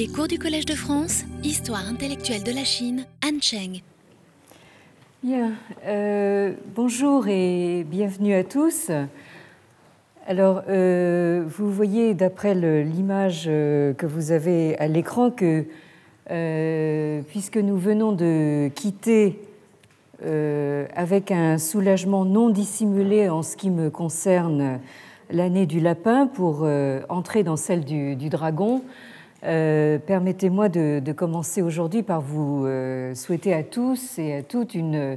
Les cours du Collège de France, Histoire intellectuelle de la Chine, Han Cheng. Bien, euh, bonjour et bienvenue à tous. Alors, euh, vous voyez d'après l'image euh, que vous avez à l'écran que, puisque nous venons de quitter avec un soulagement non dissimulé en ce qui me concerne l'année du lapin pour entrer dans celle du dragon, euh, permettez-moi de, commencer aujourd'hui par vous euh, souhaiter à tous et à toutes une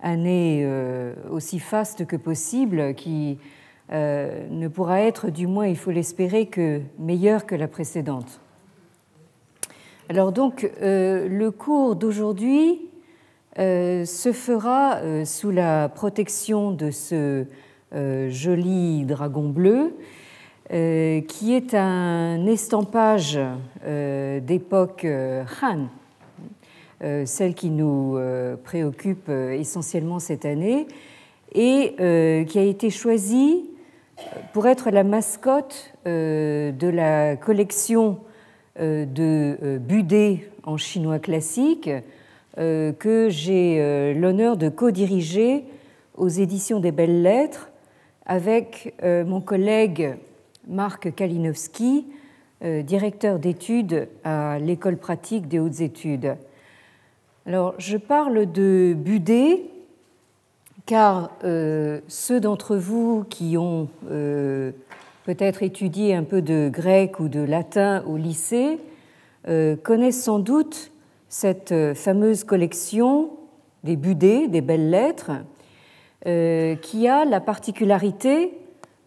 année euh, aussi faste que possible, qui ne pourra être, du moins il faut l'espérer, que meilleure que la précédente. Alors donc, le cours d'aujourd'hui se fera sous la protection de ce joli dragon bleu qui est un estampage euh, d'époque euh, Han, celle qui nous préoccupe essentiellement cette année, et qui a été choisie pour être la mascotte de la collection de budets en chinois classique que j'ai l'honneur de co-diriger aux éditions des Belles Lettres avec mon collègue Marc Kalinowski, euh, directeur d'études à l'École pratique des hautes études. Alors, je parle de Budé car euh, ceux d'entre vous qui ont euh, peut-être étudié un peu de grec ou de latin au lycée connaissent sans doute cette fameuse collection des Budés, des belles lettres, qui a la particularité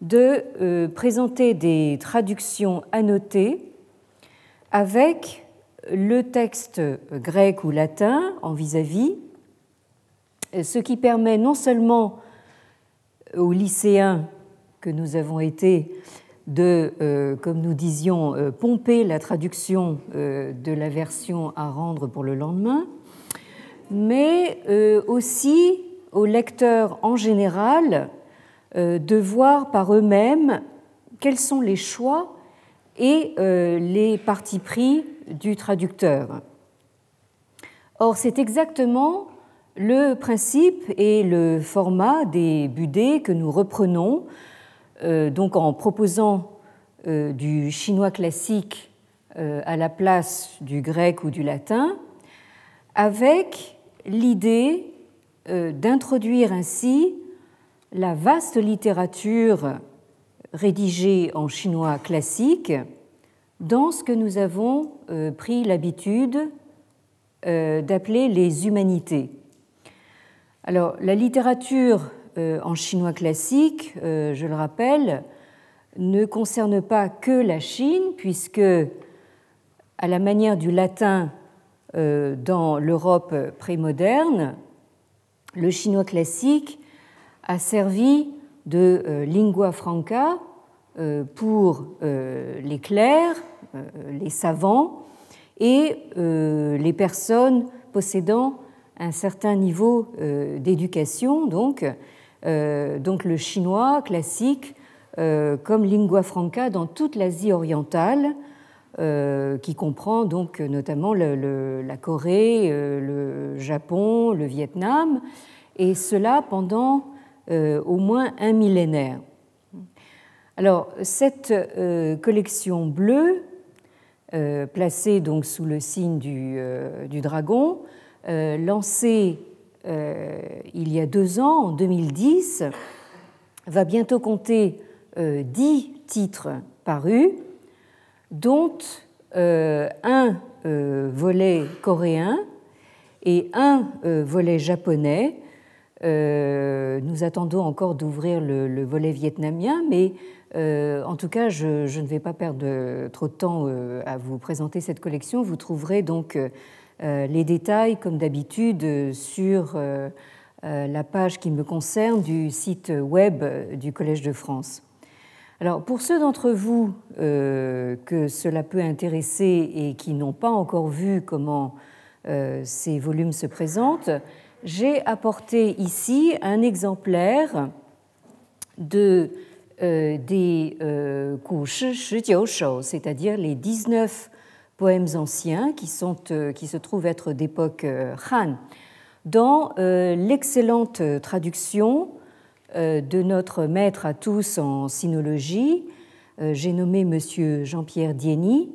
de euh, présenter des traductions annotées avec le texte grec ou latin en vis-à-vis, ce qui permet non seulement aux lycéens que nous avons été de, euh, comme nous disions, euh, pomper la traduction de la version à rendre pour le lendemain, mais aussi aux lecteurs en général euh, de voir par eux-mêmes quels sont les choix et euh, les partis pris du traducteur. Or, c'est exactement le principe et le format des budets que nous reprenons, euh, donc en proposant du chinois classique à la place du grec ou du latin, avec l'idée d'introduire ainsi la vaste littérature rédigée en chinois classique dans ce que nous avons euh, pris l'habitude euh, d'appeler les humanités. Alors, la littérature euh, en chinois classique, je le rappelle, ne concerne pas que la Chine, puisque, à la manière du latin dans l'Europe prémoderne, le chinois classique a servi de euh, lingua franca euh, pour euh, les clercs, les savants et les personnes possédant un certain niveau d'éducation, donc, donc le chinois classique comme lingua franca dans toute l'Asie orientale, qui comprend donc notamment la Corée, le Japon, le Vietnam, et cela pendant au moins un millénaire. Alors, cette euh, collection bleue, euh, placée donc sous le signe du, du dragon, lancée il y a deux ans, en 2010, va bientôt compter dix titres parus, dont un volet coréen et un volet japonais euh, nous attendons encore d'ouvrir le, volet vietnamien, mais euh, en tout cas, je, ne vais pas perdre trop de temps euh, à vous présenter cette collection. Vous trouverez donc les détails, comme d'habitude, sur la page qui me concerne du site web du Collège de France. Alors, pour ceux d'entre vous que cela peut intéresser et qui n'ont pas encore vu comment ces volumes se présentent, j'ai apporté ici un exemplaire de, euh, des euh, c'est-à-dire les 19 poèmes anciens qui, sont, qui se trouvent être d'époque Han dans l'excellente traduction de notre maître à tous en sinologie, j'ai nommé M. Jean-Pierre Dieny.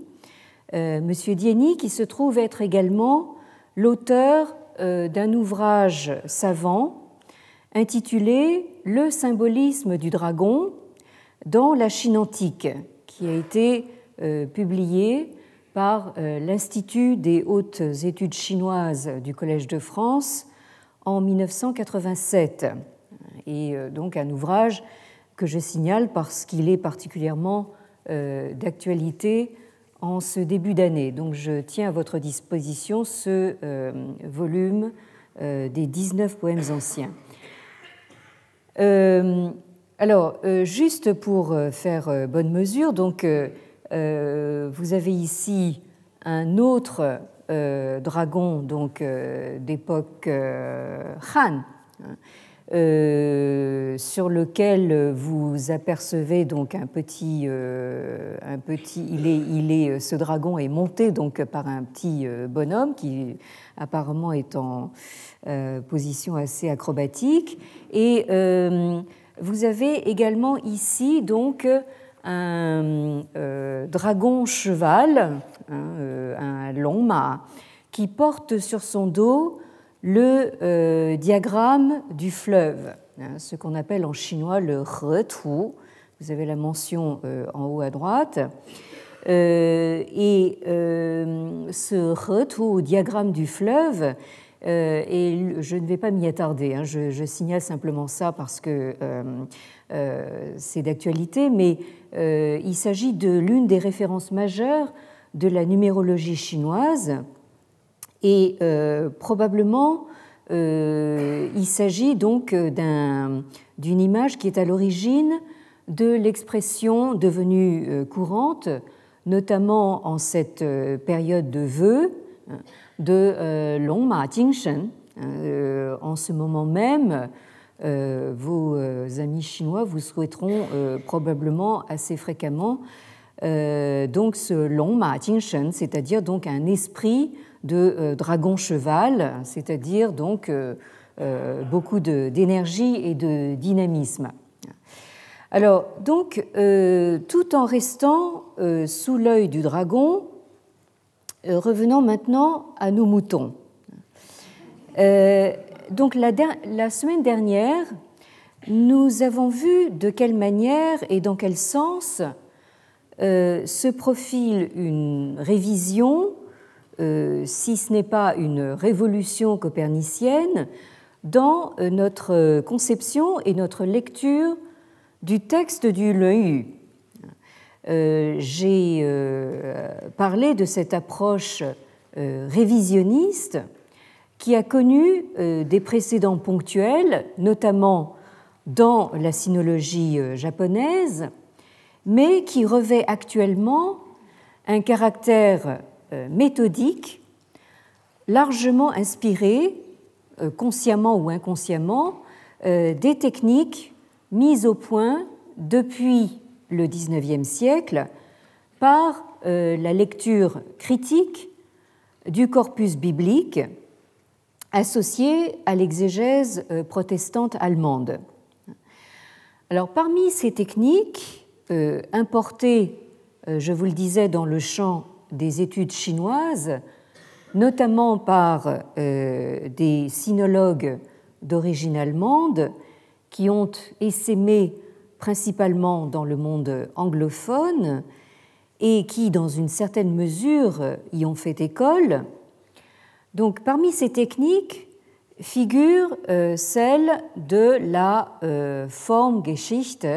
M. Dieny qui se trouve être également l'auteur d'un ouvrage savant intitulé Le symbolisme du dragon dans la Chine antique, qui a été euh, publié par euh, l'Institut des hautes études chinoises du Collège de France en 1987. Et euh, donc un ouvrage que je signale parce qu'il est particulièrement d'actualité en ce début d'année. Donc je tiens à votre disposition ce volume des 19 poèmes anciens. Euh, alors, euh, juste pour euh, faire bonne mesure, donc, vous avez ici un autre dragon donc d'époque Han, hein, sur lequel vous apercevez donc un petit, un petit il est, il est, ce dragon est monté donc par un petit bonhomme qui apparemment est en euh, position assez acrobatique. Et euh, vous avez également ici donc un euh, dragon cheval, hein, un long mât, qui porte sur son dos le diagramme du fleuve, hein, ce qu'on appelle en chinois le retu. Vous avez la mention en haut à droite. et ce retu, diagramme du fleuve, euh, et je ne vais pas m'y attarder, hein. je, signale simplement ça parce que euh, euh, c'est d'actualité, mais il s'agit de l'une des références majeures de la numérologie chinoise et probablement il s'agit donc d'une image qui est à l'origine de l'expression devenue courante, notamment en cette période de vœux de euh, Long Ma Jingshen. Euh, en ce moment même, euh, vos amis chinois vous souhaiteront probablement assez fréquemment donc ce Long Ma Jingshen, c'est-à-dire donc un esprit de dragon cheval, c'est-à-dire donc beaucoup d'énergie et de dynamisme. Alors, donc, tout en restant sous l'œil du dragon, euh, revenons maintenant à nos moutons. Euh, donc la, semaine dernière, nous avons vu de quelle manière et dans quel sens euh, se profile une révision, si ce n'est pas une révolution copernicienne, dans notre conception et notre lecture du texte du Leu euh, j'ai euh, parlé de cette approche euh, révisionniste qui a connu des précédents ponctuels, notamment dans la sinologie japonaise, mais qui revêt actuellement un caractère méthodique largement inspiré, consciemment ou inconsciemment, des techniques mises au point depuis le XIXe siècle par euh, la lecture critique du corpus biblique associé à l'exégèse euh, protestante allemande. Alors, parmi ces techniques euh, importées, je vous le disais, dans le champ des études chinoises, notamment par des sinologues d'origine allemande qui ont essaimé principalement dans le monde anglophone et qui, dans une certaine mesure, y ont fait école. Donc, parmi ces techniques figure euh, celle de la euh, Formgeschichte,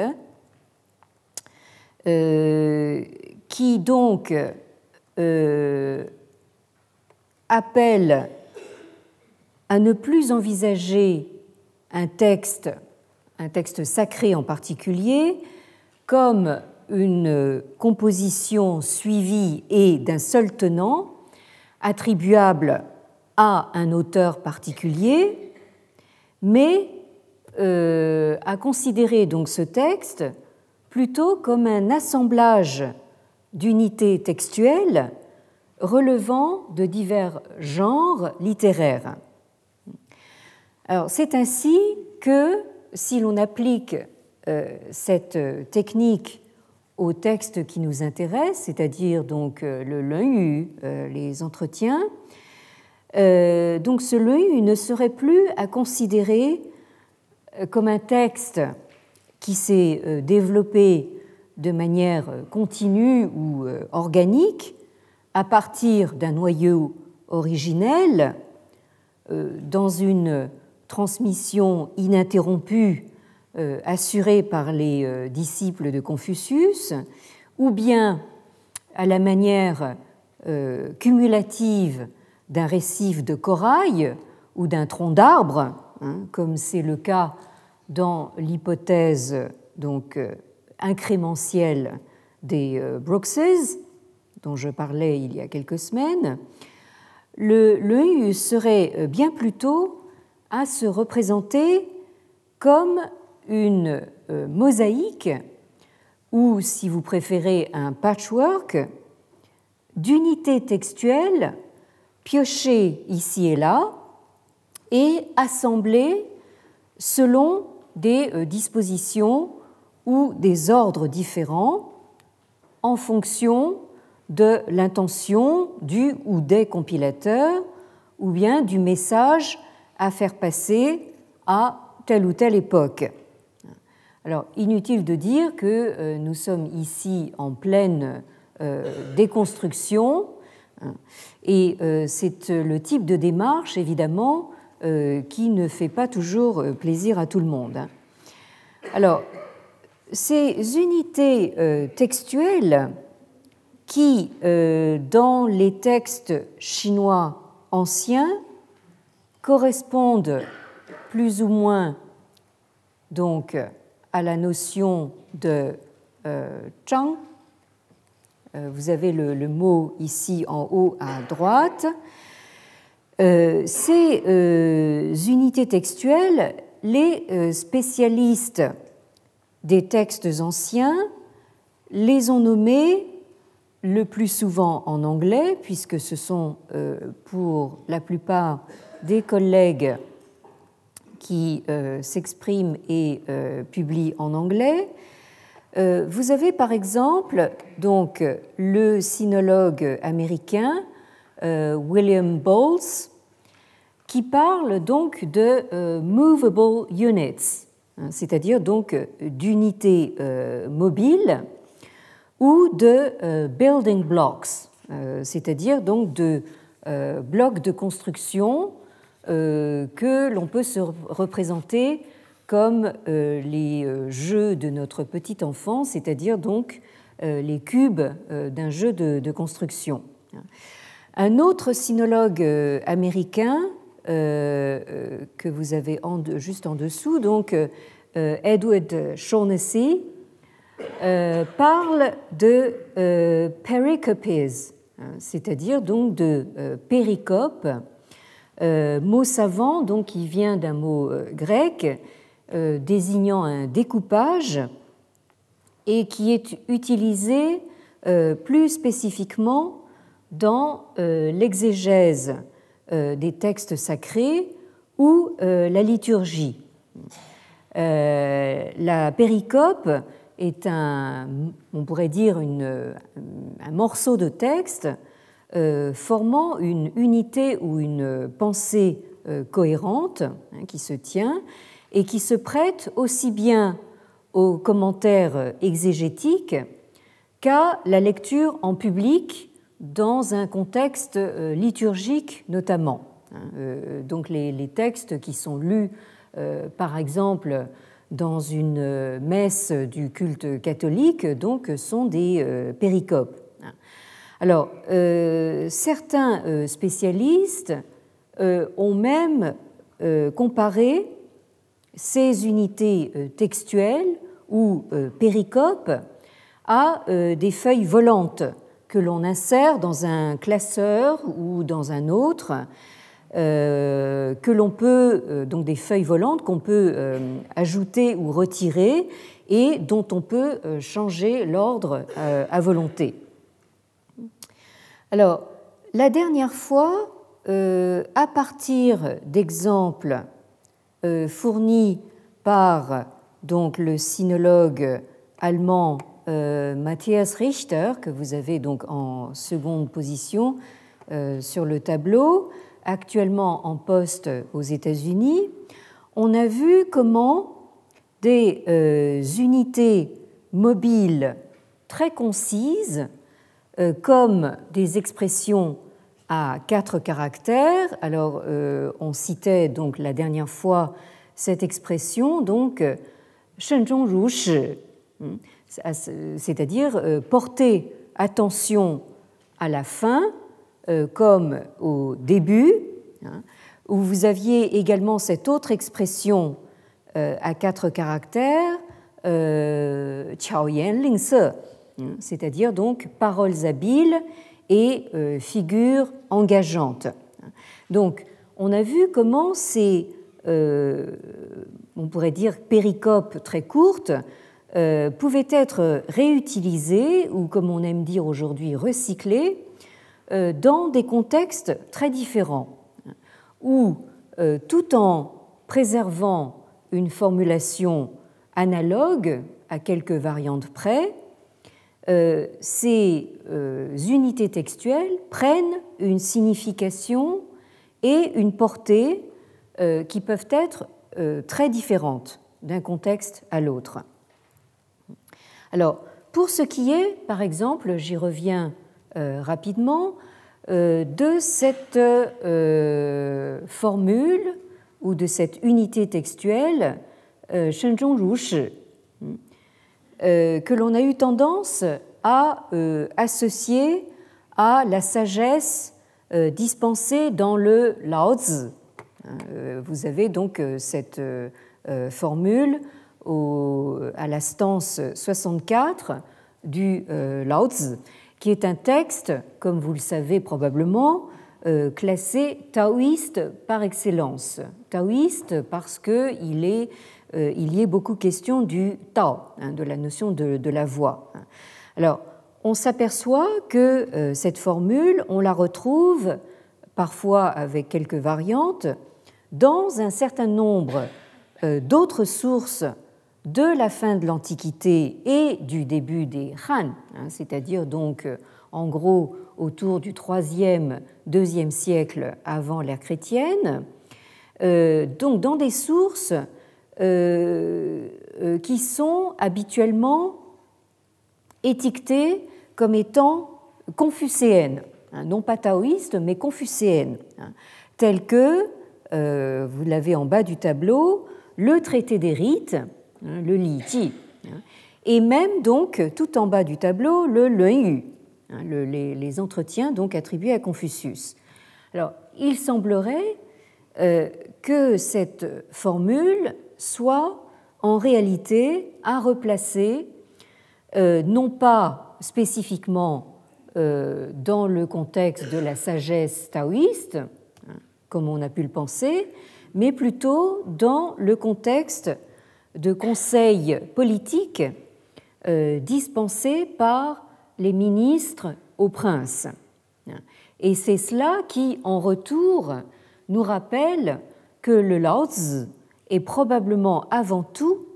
euh, qui donc appelle à ne plus envisager un texte un texte sacré en particulier, comme une composition suivie et d'un seul tenant, attribuable à un auteur particulier, mais euh, à considérer donc ce texte plutôt comme un assemblage d'unités textuelles relevant de divers genres littéraires. C'est ainsi que si l'on applique euh, cette technique au texte qui nous intéresse, c'est-à-dire donc euh, le LEU, euh, les entretiens, donc ce LEU ne serait plus à considérer comme un texte qui s'est développé de manière continue ou organique à partir d'un noyau originel dans une transmission ininterrompue euh, assurée par les euh, disciples de Confucius, ou bien à la manière euh, cumulative d'un récif de corail ou d'un tronc d'arbre, hein, comme c'est le cas dans l'hypothèse donc incrémentielle des Brookses, dont je parlais il y a quelques semaines, le, le serait bien plutôt à se représenter comme une euh, mosaïque ou, si vous préférez, un patchwork d'unités textuelles piochées ici et là et assemblées selon des euh, dispositions ou des ordres différents en fonction de l'intention du ou des compilateurs ou bien du message à faire passer à telle ou telle époque. Alors, inutile de dire que euh, nous sommes ici en pleine euh, déconstruction, hein, et euh, c'est le type de démarche, évidemment, qui ne fait pas toujours plaisir à tout le monde. Alors, ces unités textuelles qui, dans les textes chinois anciens, correspondent plus ou moins donc à la notion de euh, Chang. Euh, vous avez le, mot ici en haut à droite. Euh, ces unités textuelles, les spécialistes des textes anciens les ont nommées le plus souvent en anglais, puisque ce sont pour la plupart des collègues qui euh, s'expriment et euh, publient en anglais. Euh, vous avez par exemple donc le sinologue américain William Bowles qui parle donc de movable units, c'est-à-dire donc d'unités mobiles ou de building blocks, c'est-à-dire donc de blocs de construction euh, que l'on peut se représenter comme euh, les euh, jeux de notre petite enfance, c'est-à-dire donc les cubes d'un jeu de, construction. Un autre sinologue américain que vous avez juste en dessous, donc Edward Shaughnessy, parle de pericopes, hein, c'est-à-dire donc de péricope. Euh, mot savant, donc, qui vient d'un mot euh, grec euh, désignant un découpage et qui est utilisé plus spécifiquement dans l'exégèse des textes sacrés ou la liturgie. La péricope est un, on pourrait dire, un morceau de texte euh, formant une unité ou une pensée euh, cohérente hein, qui se tient et qui se prête aussi bien aux commentaires exégétiques qu'à la lecture en public dans un contexte euh, liturgique notamment. Hein. Donc les, textes qui sont lus, par exemple, dans une messe du culte catholique, donc, sont des péricopes. Alors, euh, certains euh, spécialistes euh, ont même comparé ces unités textuelles ou péricopes à des feuilles volantes que l'on insère dans un classeur ou dans un autre, que l'on peut, donc des feuilles volantes qu'on peut ajouter ou retirer et dont on peut changer l'ordre à volonté. Alors, la dernière fois, à partir d'exemples fournis par donc, le sinologue allemand Matthias Richter, que vous avez donc en seconde position sur le tableau, actuellement en poste aux États-Unis, on a vu comment des euh, unités mobiles très concises, euh, comme des expressions à quatre caractères. Alors, euh, on citait donc la dernière fois cette expression, donc Shenzhong Ru hmm, c'est-à-dire porter attention à la fin comme au début, hein, où vous aviez également cette autre expression euh, à quatre caractères, euh, Ling Se, hein, c'est-à-dire donc paroles habiles et euh, figures engageantes. Donc, on a vu comment ces, on pourrait dire, péricopes très courtes pouvaient être réutilisées, ou comme on aime dire aujourd'hui, recyclées, dans des contextes très différents où, euh, tout en préservant une formulation analogue à quelques variantes près, euh, ces euh, unités textuelles prennent une signification et une portée qui peuvent être très différentes d'un contexte à l'autre. Alors, pour ce qui est, par exemple, j'y reviens rapidement, euh, de cette euh, formule ou de cette unité textuelle euh, Shenzhong Rushi, que l'on a eu tendance à associer à la sagesse dispensée dans le Laozi. Vous avez donc cette formule à la stance 64 du Laozi qui est un texte, comme vous le savez probablement, euh, classé taoïste par excellence. Taoïste parce qu'il euh, y est beaucoup question du Tao, hein, de la notion de, la voix. Alors, on s'aperçoit que euh, cette formule, on la retrouve parfois avec quelques variantes dans un certain nombre d'autres sources de la fin de l'Antiquité et du début des Han, hein, c'est-à-dire donc euh, en gros autour du 3e, 2e siècle avant l'ère chrétienne, euh, donc dans des sources euh, qui sont habituellement étiquetées comme étant confucéennes, hein, non pas taoïstes, mais confucéennes, hein, telles que, vous l'avez en bas du tableau, le traité des rites, le Li Ji, hein. et même donc tout en bas du tableau le hein, les, entretiens donc attribués à Confucius. Alors, il semblerait euh, que cette formule soit en réalité à replacer euh, non pas spécifiquement euh, dans le contexte de la sagesse taoïste, comme on a pu le penser, mais plutôt dans le contexte de conseils politiques euh, dispensés par les ministres aux princes. Et c'est cela qui, en retour, nous rappelle que le Laozi est probablement avant tout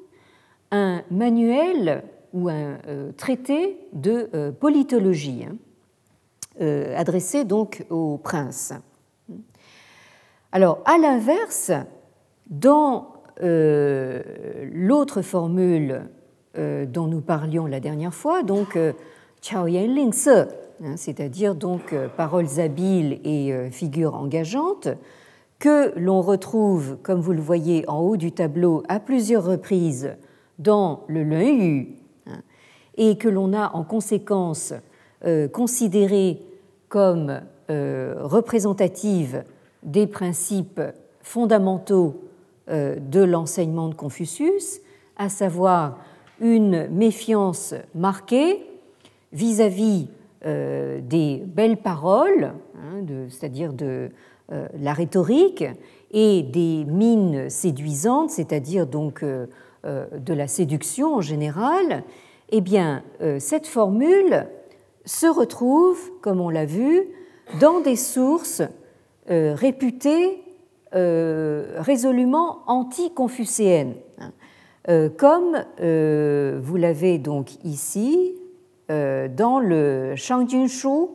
un manuel ou un euh, traité de euh, politologie, hein, adressé donc aux princes. Alors, à l'inverse, dans euh, l'autre formule euh, dont nous parlions la dernière fois, donc euh, Chao Ling Se, hein, c'est-à-dire donc paroles habiles et figures engageantes, que l'on retrouve, comme vous le voyez en haut du tableau, à plusieurs reprises dans le Yu, hein, et que l'on a en conséquence considéré comme représentative des principes fondamentaux euh, de l'enseignement de Confucius, à savoir une méfiance marquée vis-à-vis euh, des belles paroles, hein, c'est-à-dire de euh, la rhétorique, et des mines séduisantes, c'est-à-dire donc de la séduction en général, eh bien, cette formule se retrouve, comme on l'a vu, dans des sources réputées résolument anti-confucéennes, hein. comme vous l'avez donc ici dans le Shangjun Shu,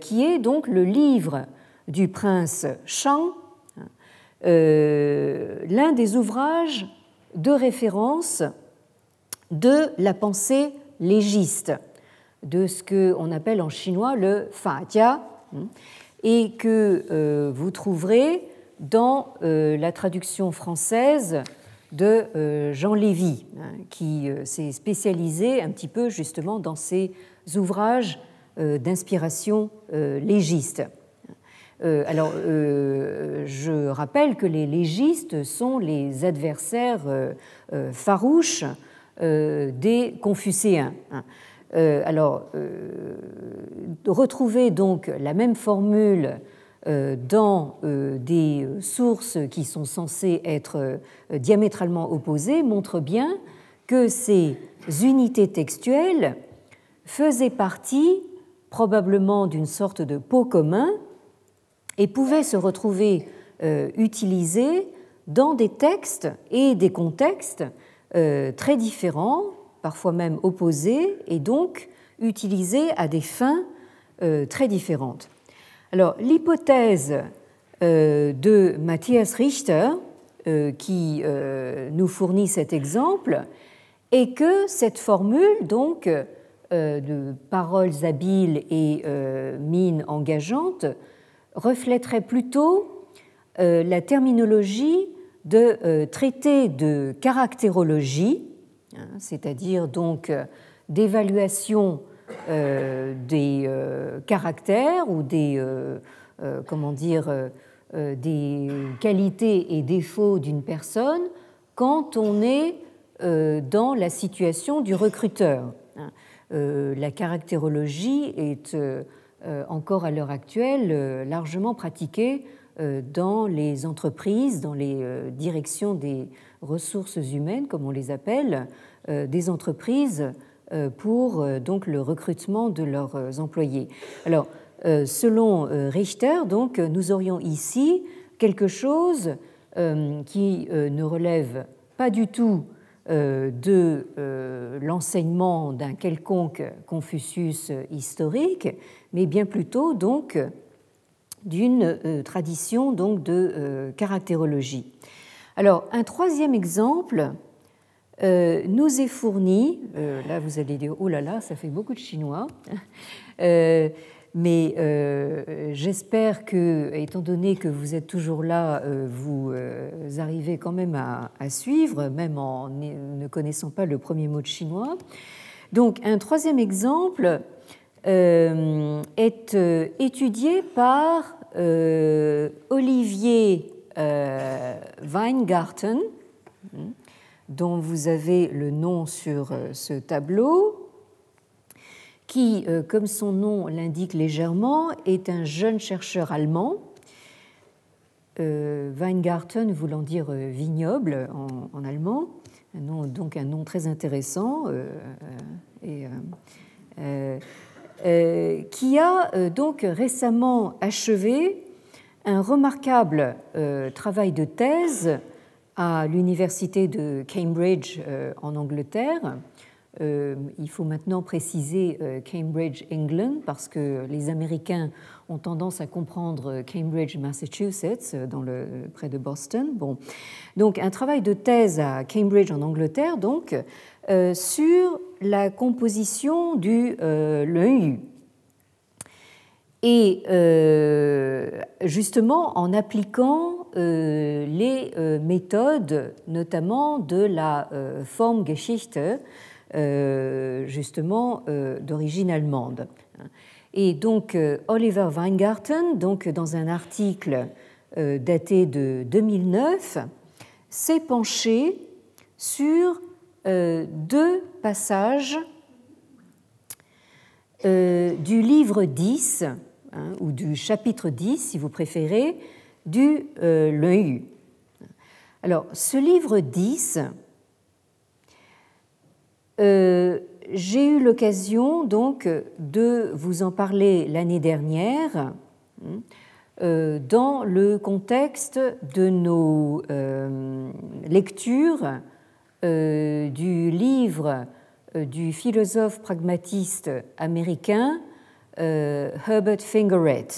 qui est donc le livre du prince Shang, hein, l'un des ouvrages de référence de la pensée légiste, de ce qu'on appelle en chinois le Jia, hein, et que euh, vous trouverez dans euh, la traduction française de euh, Jean Lévy, hein, qui s'est spécialisé un petit peu justement dans ces ouvrages d'inspiration légiste. Alors, je rappelle que les légistes sont les adversaires farouches euh, des Confucéens. Hein. Euh, alors, euh, retrouver donc la même formule dans des sources qui sont censées être diamétralement opposées montre bien que ces unités textuelles faisaient partie probablement d'une sorte de pot commun et pouvaient se retrouver utilisées dans des textes et des contextes euh, très différents, parfois même opposés, et donc utilisés à des fins euh, très différentes. Alors, l'hypothèse euh, de Matthias Richter, qui nous fournit cet exemple, est que cette formule, donc, de paroles habiles et mines engageantes, reflèterait plutôt la terminologie de euh, traiter de caractérologie, hein, c'est-à-dire donc euh, d'évaluation euh, des caractères ou des comment dire des qualités et défauts d'une personne quand on est dans la situation du recruteur. Hein. La caractérologie est encore à l'heure actuelle largement pratiquée euh, dans les entreprises, dans les euh, directions des ressources humaines, comme on les appelle, euh, des entreprises pour donc le recrutement de leurs employés. Alors, selon Richter, donc, nous aurions ici quelque chose qui ne relève pas du tout de l'enseignement d'un quelconque Confucius historique, mais bien plutôt donc d'une euh, tradition donc de euh, caractérologie. Alors, un troisième exemple euh, nous est fourni, là vous allez dire, oh là là, ça fait beaucoup de chinois, mais j'espère que, étant donné que vous êtes toujours là, vous arrivez quand même à, à, suivre, même en ne connaissant pas le premier mot de chinois. Donc, un troisième exemple euh, est euh, étudié par euh, Olivier Weingarten, hein, dont vous avez le nom sur ce tableau, qui, comme son nom l'indique légèrement, est un jeune chercheur allemand. Weingarten voulant dire vignoble en, allemand, donc un nom très intéressant. euh, qui a euh, donc récemment achevé un remarquable euh, travail de thèse à l'université de Cambridge en Angleterre. Il faut maintenant préciser Cambridge, England, parce que les Américains ont tendance à comprendre Cambridge, Massachusetts, dans le, près de Boston. Bon. Donc un travail de thèse à Cambridge en Angleterre, donc, euh, sur la composition du euh, Et euh, justement en appliquant euh, les méthodes, notamment de la Formgeschichte, justement d'origine allemande. Et donc Oliver Weingarten, donc dans un article daté de 2009, s'est penché sur euh, deux passages euh, du livre 10, hein, ou du chapitre 10, si vous préférez, du euh, Alors, ce livre 10, j'ai eu l'occasion donc de vous en parler l'année dernière hein, dans le contexte de nos lectures du livre du philosophe pragmatiste américain Herbert Fingeret,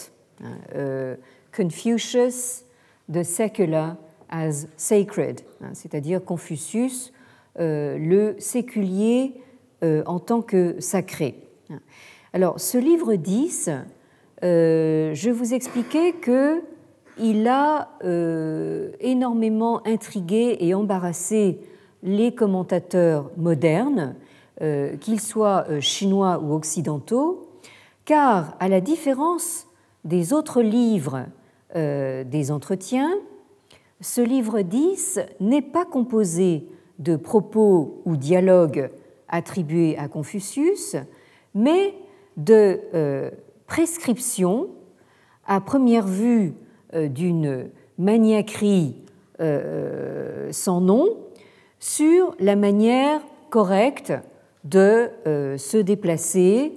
hein, Confucius, the Secular as Sacred, hein, c'est-à-dire Confucius, euh, le séculier euh, en tant que sacré. Alors, ce livre 10, euh, je vous expliquais que il a énormément intrigué et embarrassé les commentateurs modernes, qu'ils soient chinois ou occidentaux, car à la différence des autres livres des entretiens, ce livre 10 n'est pas composé de propos ou dialogues attribués à Confucius, mais de euh, prescriptions à première vue euh, d'une maniaquerie euh, sans nom sur la manière correcte de se déplacer,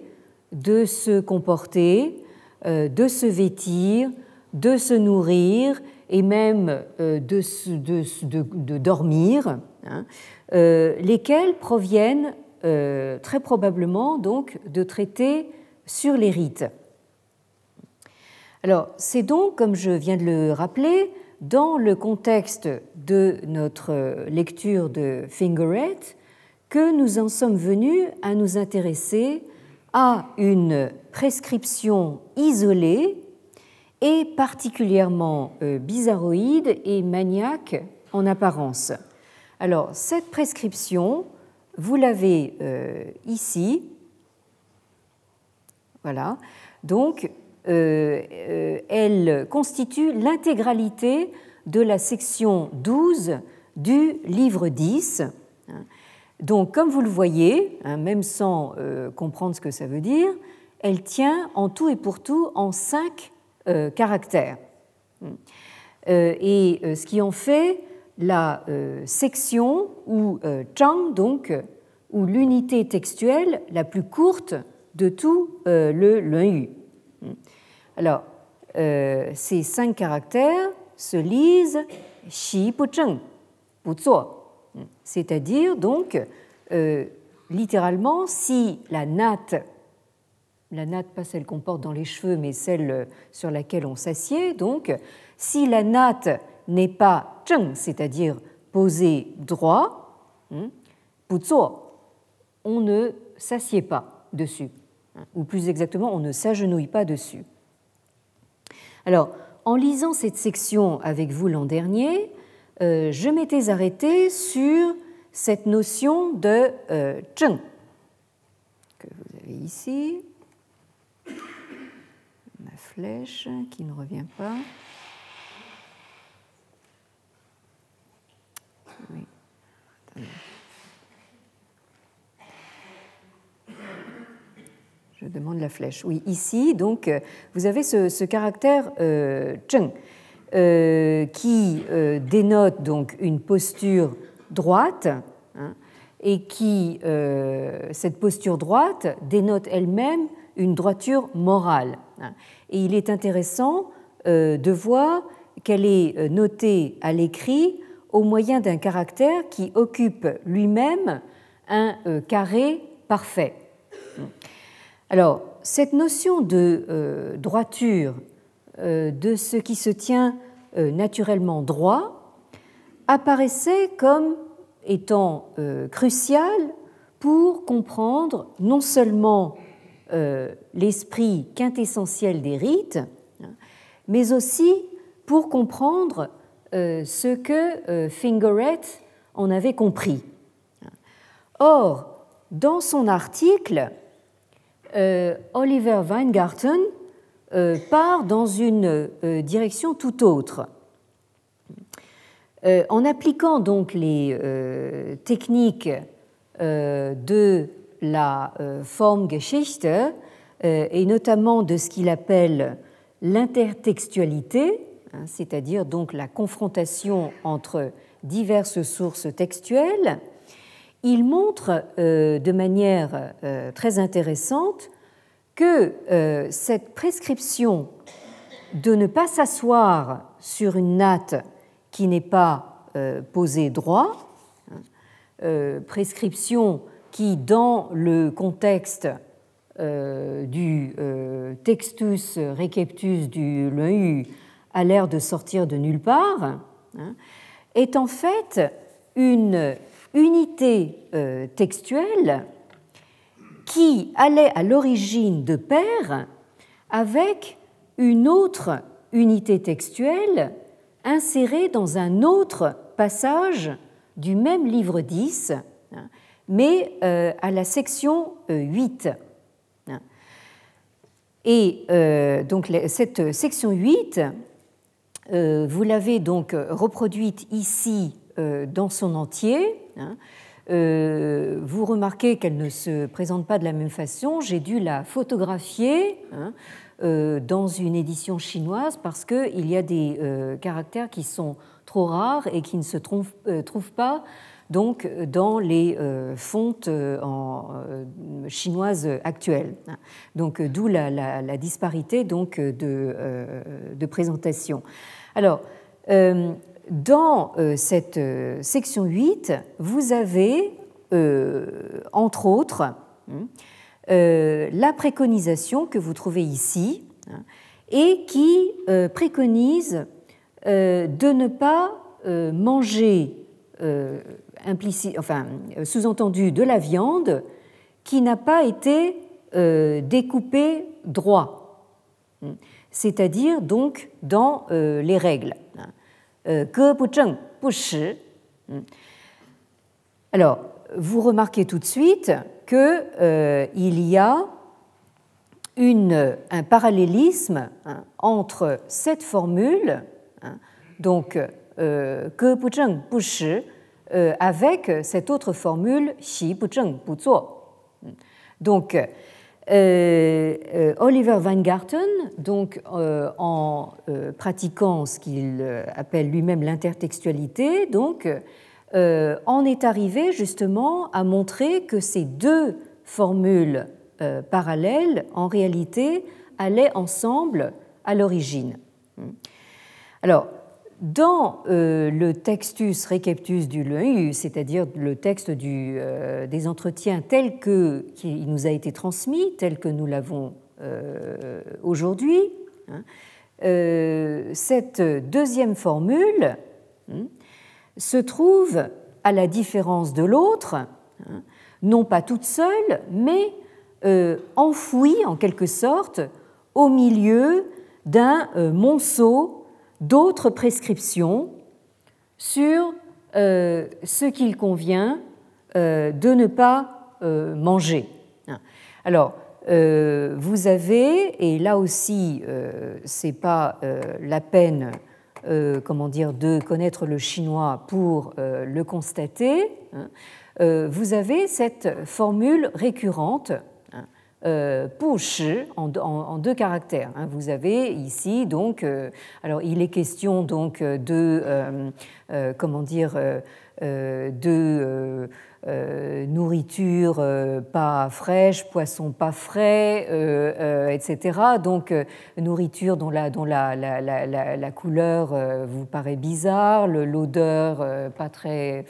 de se comporter, de se vêtir, de se nourrir et même euh, de, dormir, hein, euh, lesquels proviennent euh, très probablement donc de traités sur les rites. Alors, c'est donc, comme je viens de le rappeler, dans le contexte de notre lecture de Fingeret que nous en sommes venus à nous intéresser à une prescription isolée est particulièrement euh, bizarroïde et maniaque en apparence. Alors, cette prescription, vous l'avez euh, ici. Voilà. Donc, euh, elle constitue l'intégralité de la section 12 du livre 10. Donc, comme vous le voyez, hein, même sans comprendre ce que ça veut dire, elle tient en tout et pour tout en cinq caractères. Euh, et euh, ce qui en fait la section ou chang, donc, ou l'unité textuelle la plus courte de tout le Yu. Alors, ces cinq caractères se lisent Xi Bu Zheng, Bu c'est-à-dire donc littéralement si la natte la natte, pas celle qu'on porte dans les cheveux, mais celle sur laquelle on s'assied. Donc, si la natte n'est pas zheng, c'est-à-dire posée droit, hein, on ne s'assied pas dessus, ou plus exactement, on ne s'agenouille pas dessus. Alors, en lisant cette section avec vous l'an dernier, euh, je m'étais arrêté sur cette notion de euh, que vous avez ici flèche qui ne revient pas. Je demande la flèche. Oui, ici, donc, vous avez ce, caractère euh, cheng euh, qui euh, dénote donc une posture droite hein, et qui, cette posture droite, dénote elle-même une droiture morale. Et il est intéressant euh, de voir qu'elle est euh, notée à l'écrit au moyen d'un caractère qui occupe lui-même un euh, carré parfait. Alors, cette notion de droiture de ce qui se tient naturellement droit apparaissait comme étant cruciale pour comprendre non seulement l'esprit quintessentiel des rites, mais aussi pour comprendre euh, ce que euh, Fingeret en avait compris. Or, dans son article, Oliver Weingarten part dans une direction tout autre. En appliquant donc les techniques de la euh, forme Geschichte euh, et notamment de ce qu'il appelle l'intertextualité, hein, c'est-à-dire donc la confrontation entre diverses sources textuelles, il montre de manière très intéressante que cette prescription de ne pas s'asseoir sur une natte qui n'est pas posée droit, hein, prescription qui, dans le contexte euh, du euh, textus receptus du Leu a l'air de sortir de nulle part, hein, est en fait une unité euh, textuelle qui allait à l'origine de pair avec une autre unité textuelle insérée dans un autre passage du même livre 10, hein, mais à la section 8. Et euh, donc cette section 8, euh, vous l'avez donc reproduite ici euh, dans son entier. Hein. vous remarquez qu'elle ne se présente pas de la même façon. J'ai dû la photographier hein, dans une édition chinoise parce qu'il y a des caractères qui sont trop rares et qui ne se trouvent pas donc dans les euh, fontes euh, en, euh, chinoises actuelles. Donc d'où la, disparité donc de, de présentation. Alors dans cette section 8, vous avez entre autres hein, la préconisation que vous trouvez ici hein, et qui préconise de ne pas manger enfin, euh, sous-entendu de la viande qui n'a pas été euh, découpée droit, hmm. c'est-à-dire donc dans euh, les règles. Hmm. Alors, vous remarquez tout de suite qu'il y a un parallélisme hein, entre cette formule, hein, donc euh, avec cette autre formule xi bu zheng bu zuo. Donc, euh, euh, Oliver Weingarten, donc, en pratiquant ce qu'il appelle lui-même l'intertextualité, donc, en est arrivé justement à montrer que ces deux formules parallèles, en réalité, allaient ensemble à l'origine. Alors, dans euh, le textus receptus du Leu, c'est-à-dire le texte euh, des entretiens tel qu'il nous a été transmis, tel que nous l'avons euh, aujourd'hui, hein, cette deuxième formule hein, se trouve, à la différence de l'autre, hein, non pas toute seule, mais enfouie en quelque sorte au milieu d'un monceau d'autres prescriptions sur euh, ce qu'il convient euh, de ne pas euh, manger. Alors, vous avez, et là aussi, ce n'est pas la peine comment dire, de connaître le chinois pour le constater, hein, vous avez cette formule récurrente euh, en, deux caractères. Hein. Vous avez ici donc, euh, alors il est question donc de euh, comment dire de nourriture euh, pas fraîche, poisson pas frais, euh, etc. Donc nourriture dont la, couleur vous paraît bizarre, l'odeur pas très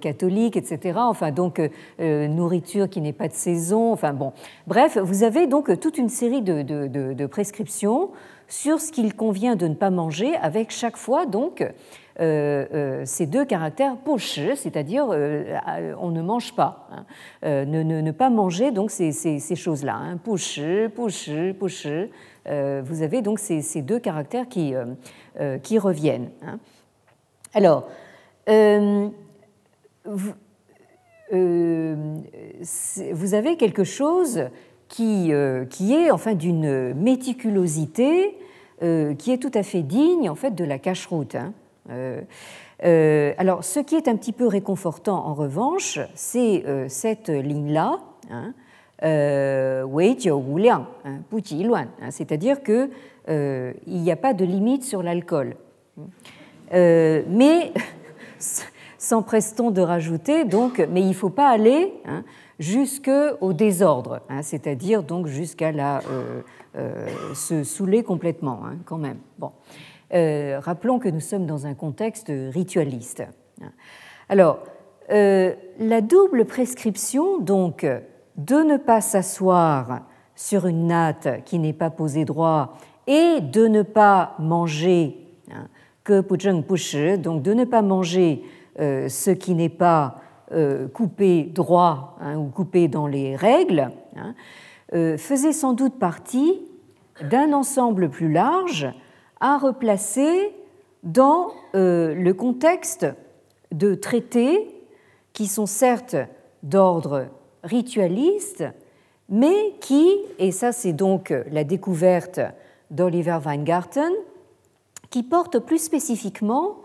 catholique, etc. Enfin donc nourriture qui n'est pas de saison. Enfin bon, bref, vous avez donc toute une série de prescriptions sur ce qu'il convient de ne pas manger, avec chaque fois donc euh, euh, ces deux caractères push, c'est-à-dire euh, on ne mange pas, hein. ne, pas manger donc ces, ces, choses-là, hein, push, push, push. vous avez donc ces, deux caractères qui, reviennent. Hein. Alors, vous, avez quelque chose qui, qui est enfin d'une méticulosité qui est tout à fait digne en fait de la cache-route. Euh, euh, alors, ce qui est un petit peu réconfortant en revanche, c'est euh, cette ligne-là, hein, hein, hein, c'est-à-dire qu'il n'y a pas de limite sur l'alcool. mais s'empresse-t-on de rajouter, donc, mais il ne faut pas aller hein, jusqu'au désordre, hein, c'est-à-dire donc jusqu'à euh, euh, se saouler complètement, hein, quand même. Bon. Euh, rappelons que nous sommes dans un contexte ritualiste. Alors, la double prescription, donc, de ne pas s'asseoir sur une natte qui n'est pas posée droit et de ne pas manger que donc de ne pas manger ce qui n'est pas coupé droit hein, ou coupé dans les règles, hein, euh, faisait sans doute partie d'un ensemble plus large à replacer dans euh, le contexte de traités qui sont certes d'ordre ritualiste, mais qui, et ça c'est donc la découverte d'Oliver Weingarten, qui portent plus spécifiquement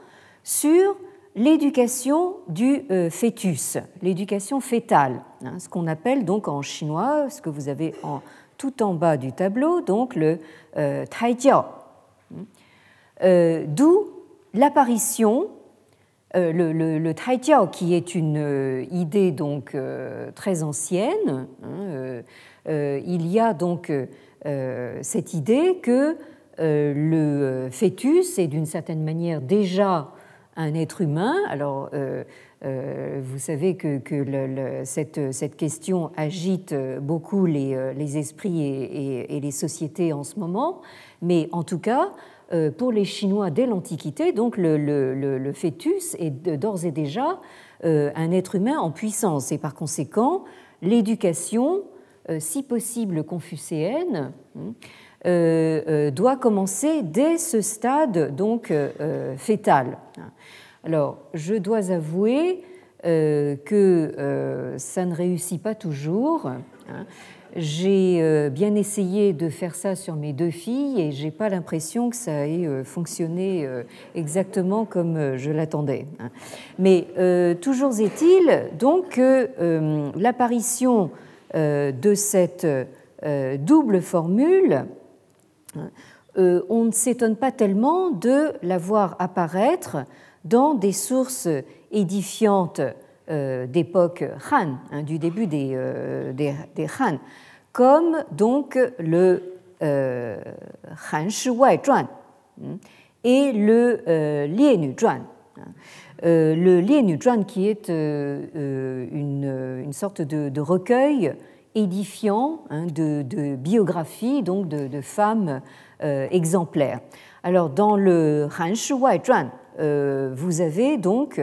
sur l'éducation du euh, fœtus, l'éducation fétale, hein, ce qu'on appelle donc en chinois, ce que vous avez tout en bas du tableau, donc le euh, taijiao. Euh, d'où l'apparition, le, le, taijiao qui est une idée donc très ancienne. Hein, il y a donc cette idée que le fœtus est d'une certaine manière déjà un être humain. Alors, euh, euh, vous savez que, cette, question agite beaucoup les, euh, esprits et, les sociétés en ce moment, mais en tout cas, pour les Chinois dès l'Antiquité, donc le, fœtus est d'ores et déjà un être humain en puissance, et par conséquent, l'éducation, si possible confucéenne, hein, doit commencer dès ce stade donc fœtal. Alors, je dois avouer euh, que euh, ça ne réussit pas toujours. Hein. J'ai euh, bien essayé de faire ça sur mes deux filles et j'ai pas l'impression que ça ait fonctionné exactement comme je l'attendais. Hein. Mais toujours est-il donc que l'apparition de cette double formule, on ne s'étonne pas tellement de la voir apparaître dans des sources édifiantes euh, d'époque Han, hein, du début des, euh, des, Han, comme donc le euh, Han Shi Wai Zhuan hein, et le euh, Nu Zhuan. Hein. le Nu Zhuan qui est une, sorte de recueil édifiant de, de biographies donc de, femmes exemplaires. Alors dans le Han Wai Zhuan, euh, vous avez donc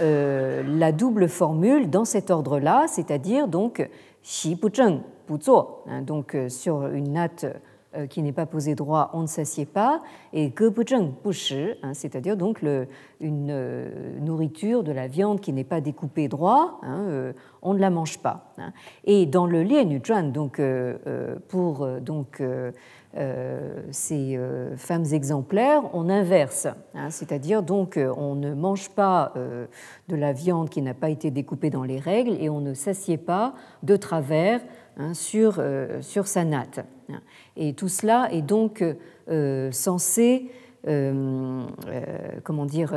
euh, la double formule dans cet ordre-là, c'est-à-dire donc xi bu zheng bu zuo, hein, donc euh, sur une natte qui n'est pas posée droit, on ne s'assied pas, et shi, hein, c'est-à-dire donc une nourriture de la viande qui n'est pas découpée droit, hein, on ne la mange pas. Et dans le lien donc pour donc euh, ces euh, femmes exemplaires, on inverse, hein, c'est-à-dire donc euh, on ne mange pas de la viande qui n'a pas été découpée dans les règles et on ne s'assied pas de travers hein, sur, sur sa natte. Et tout cela est donc censé, comment dire,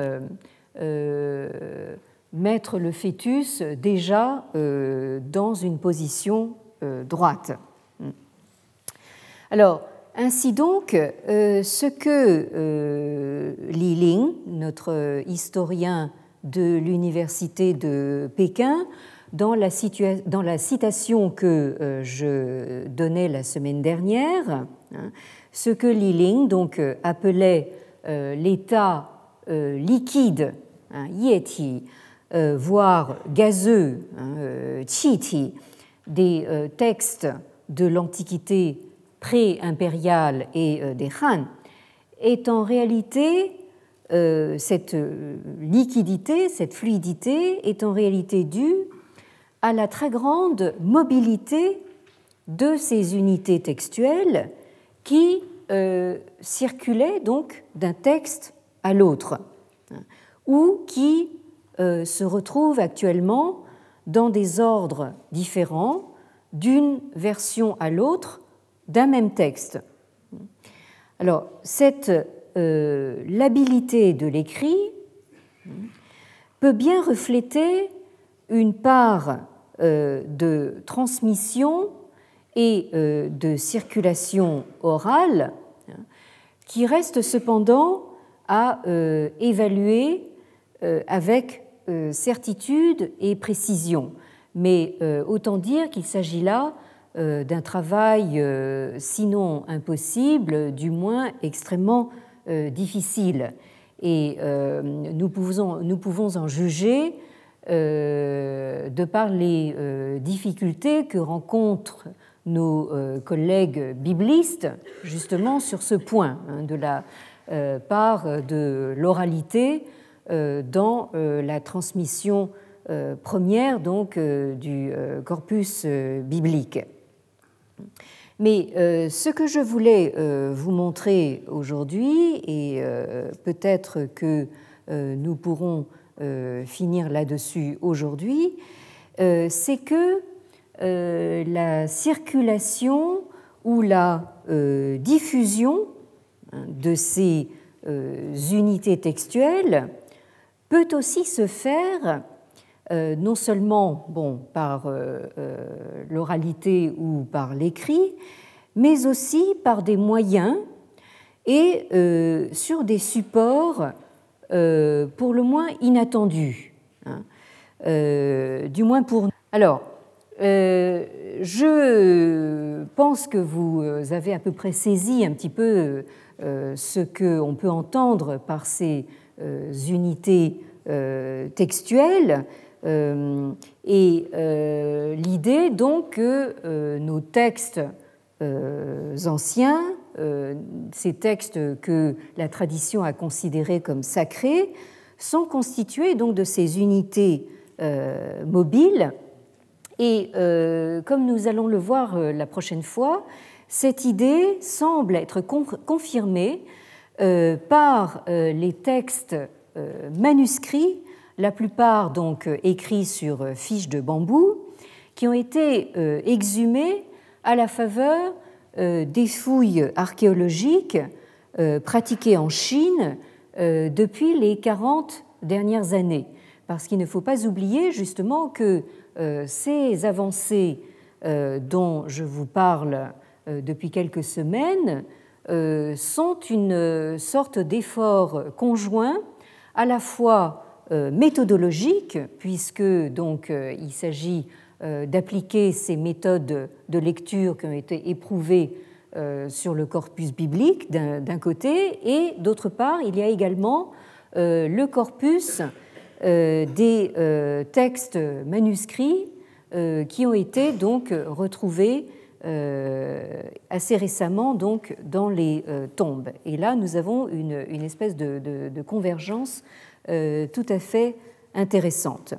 mettre le fœtus déjà dans une position droite. Alors, ainsi donc, euh, ce que euh, Li Ling, notre historien de l'université de Pékin, dans la, dans citation que euh, je donnais la semaine dernière, hein, ce que Li Ling donc, appelait l'état liquide, hein, yeti, voire gazeux, hein, des textes de l'Antiquité pré-impériale et euh, des Han, est en réalité, euh, cette euh, liquidité, cette fluidité est en réalité due à la très grande mobilité de ces unités textuelles qui circulaient donc d'un texte à l'autre, ou qui se retrouvent actuellement dans des ordres différents d'une version à l'autre d'un même texte. Alors, cette euh, de l'écrit peut bien refléter une part de transmission et de circulation orale qui reste cependant à évaluer avec certitude et précision. Mais autant dire qu'il s'agit là euh, d'un travail euh, sinon impossible, du moins extrêmement euh, difficile. Et nous pouvons en juger de par les difficultés que rencontrent nos collègues biblistes justement sur ce point hein, de la part de l'oralité dans la transmission première donc du corpus biblique. Mais euh, ce que je voulais euh, vous montrer aujourd'hui, et euh, peut-être que nous pourrons finir là-dessus aujourd'hui, c'est que la circulation ou la diffusion hein, de ces unités textuelles peut aussi se faire euh, non seulement par euh, euh, l'oralité ou par l'écrit, mais aussi par des moyens et sur des supports pour le moins inattendus. Hein. du moins pour nous. Alors, je pense que vous avez à peu près saisi un petit peu ce qu'on peut entendre par ces unités textuelles euh, et euh, l'idée donc que euh, nos textes anciens, ces textes que la tradition a considérés comme sacrés, sont constitués donc de ces unités mobiles. Et comme nous allons le voir la prochaine fois, cette idée semble être confirmée par les textes manuscrits la plupart donc euh, écrits sur euh, fiches de bambou, qui ont été euh, exhumés à la faveur des fouilles archéologiques pratiquées en Chine depuis les 40 dernières années. Parce qu'il ne faut pas oublier justement que ces avancées dont je vous parle depuis quelques semaines sont une sorte d'effort conjoint à la fois euh, méthodologique, puisque euh, il s'agit euh, d'appliquer ces méthodes de lecture qui ont été éprouvées sur le corpus biblique d'un côté, et d'autre part, il y a également le corpus des textes manuscrits qui ont été donc retrouvés assez récemment donc dans les tombes. Et là, nous avons une, espèce de, convergence euh, tout à fait intéressante.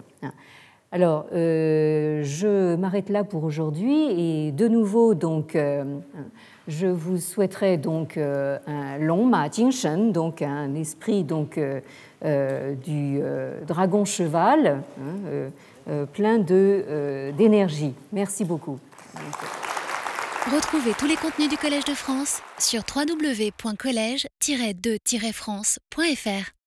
Alors, euh, je m'arrête là pour aujourd'hui et de nouveau, donc, euh, je vous souhaiterais donc un long Ma Shen, donc un esprit donc du dragon cheval, hein, plein de d'énergie. Merci beaucoup. Retrouvez tous les contenus du Collège de France sur www.colège-2-france.fr.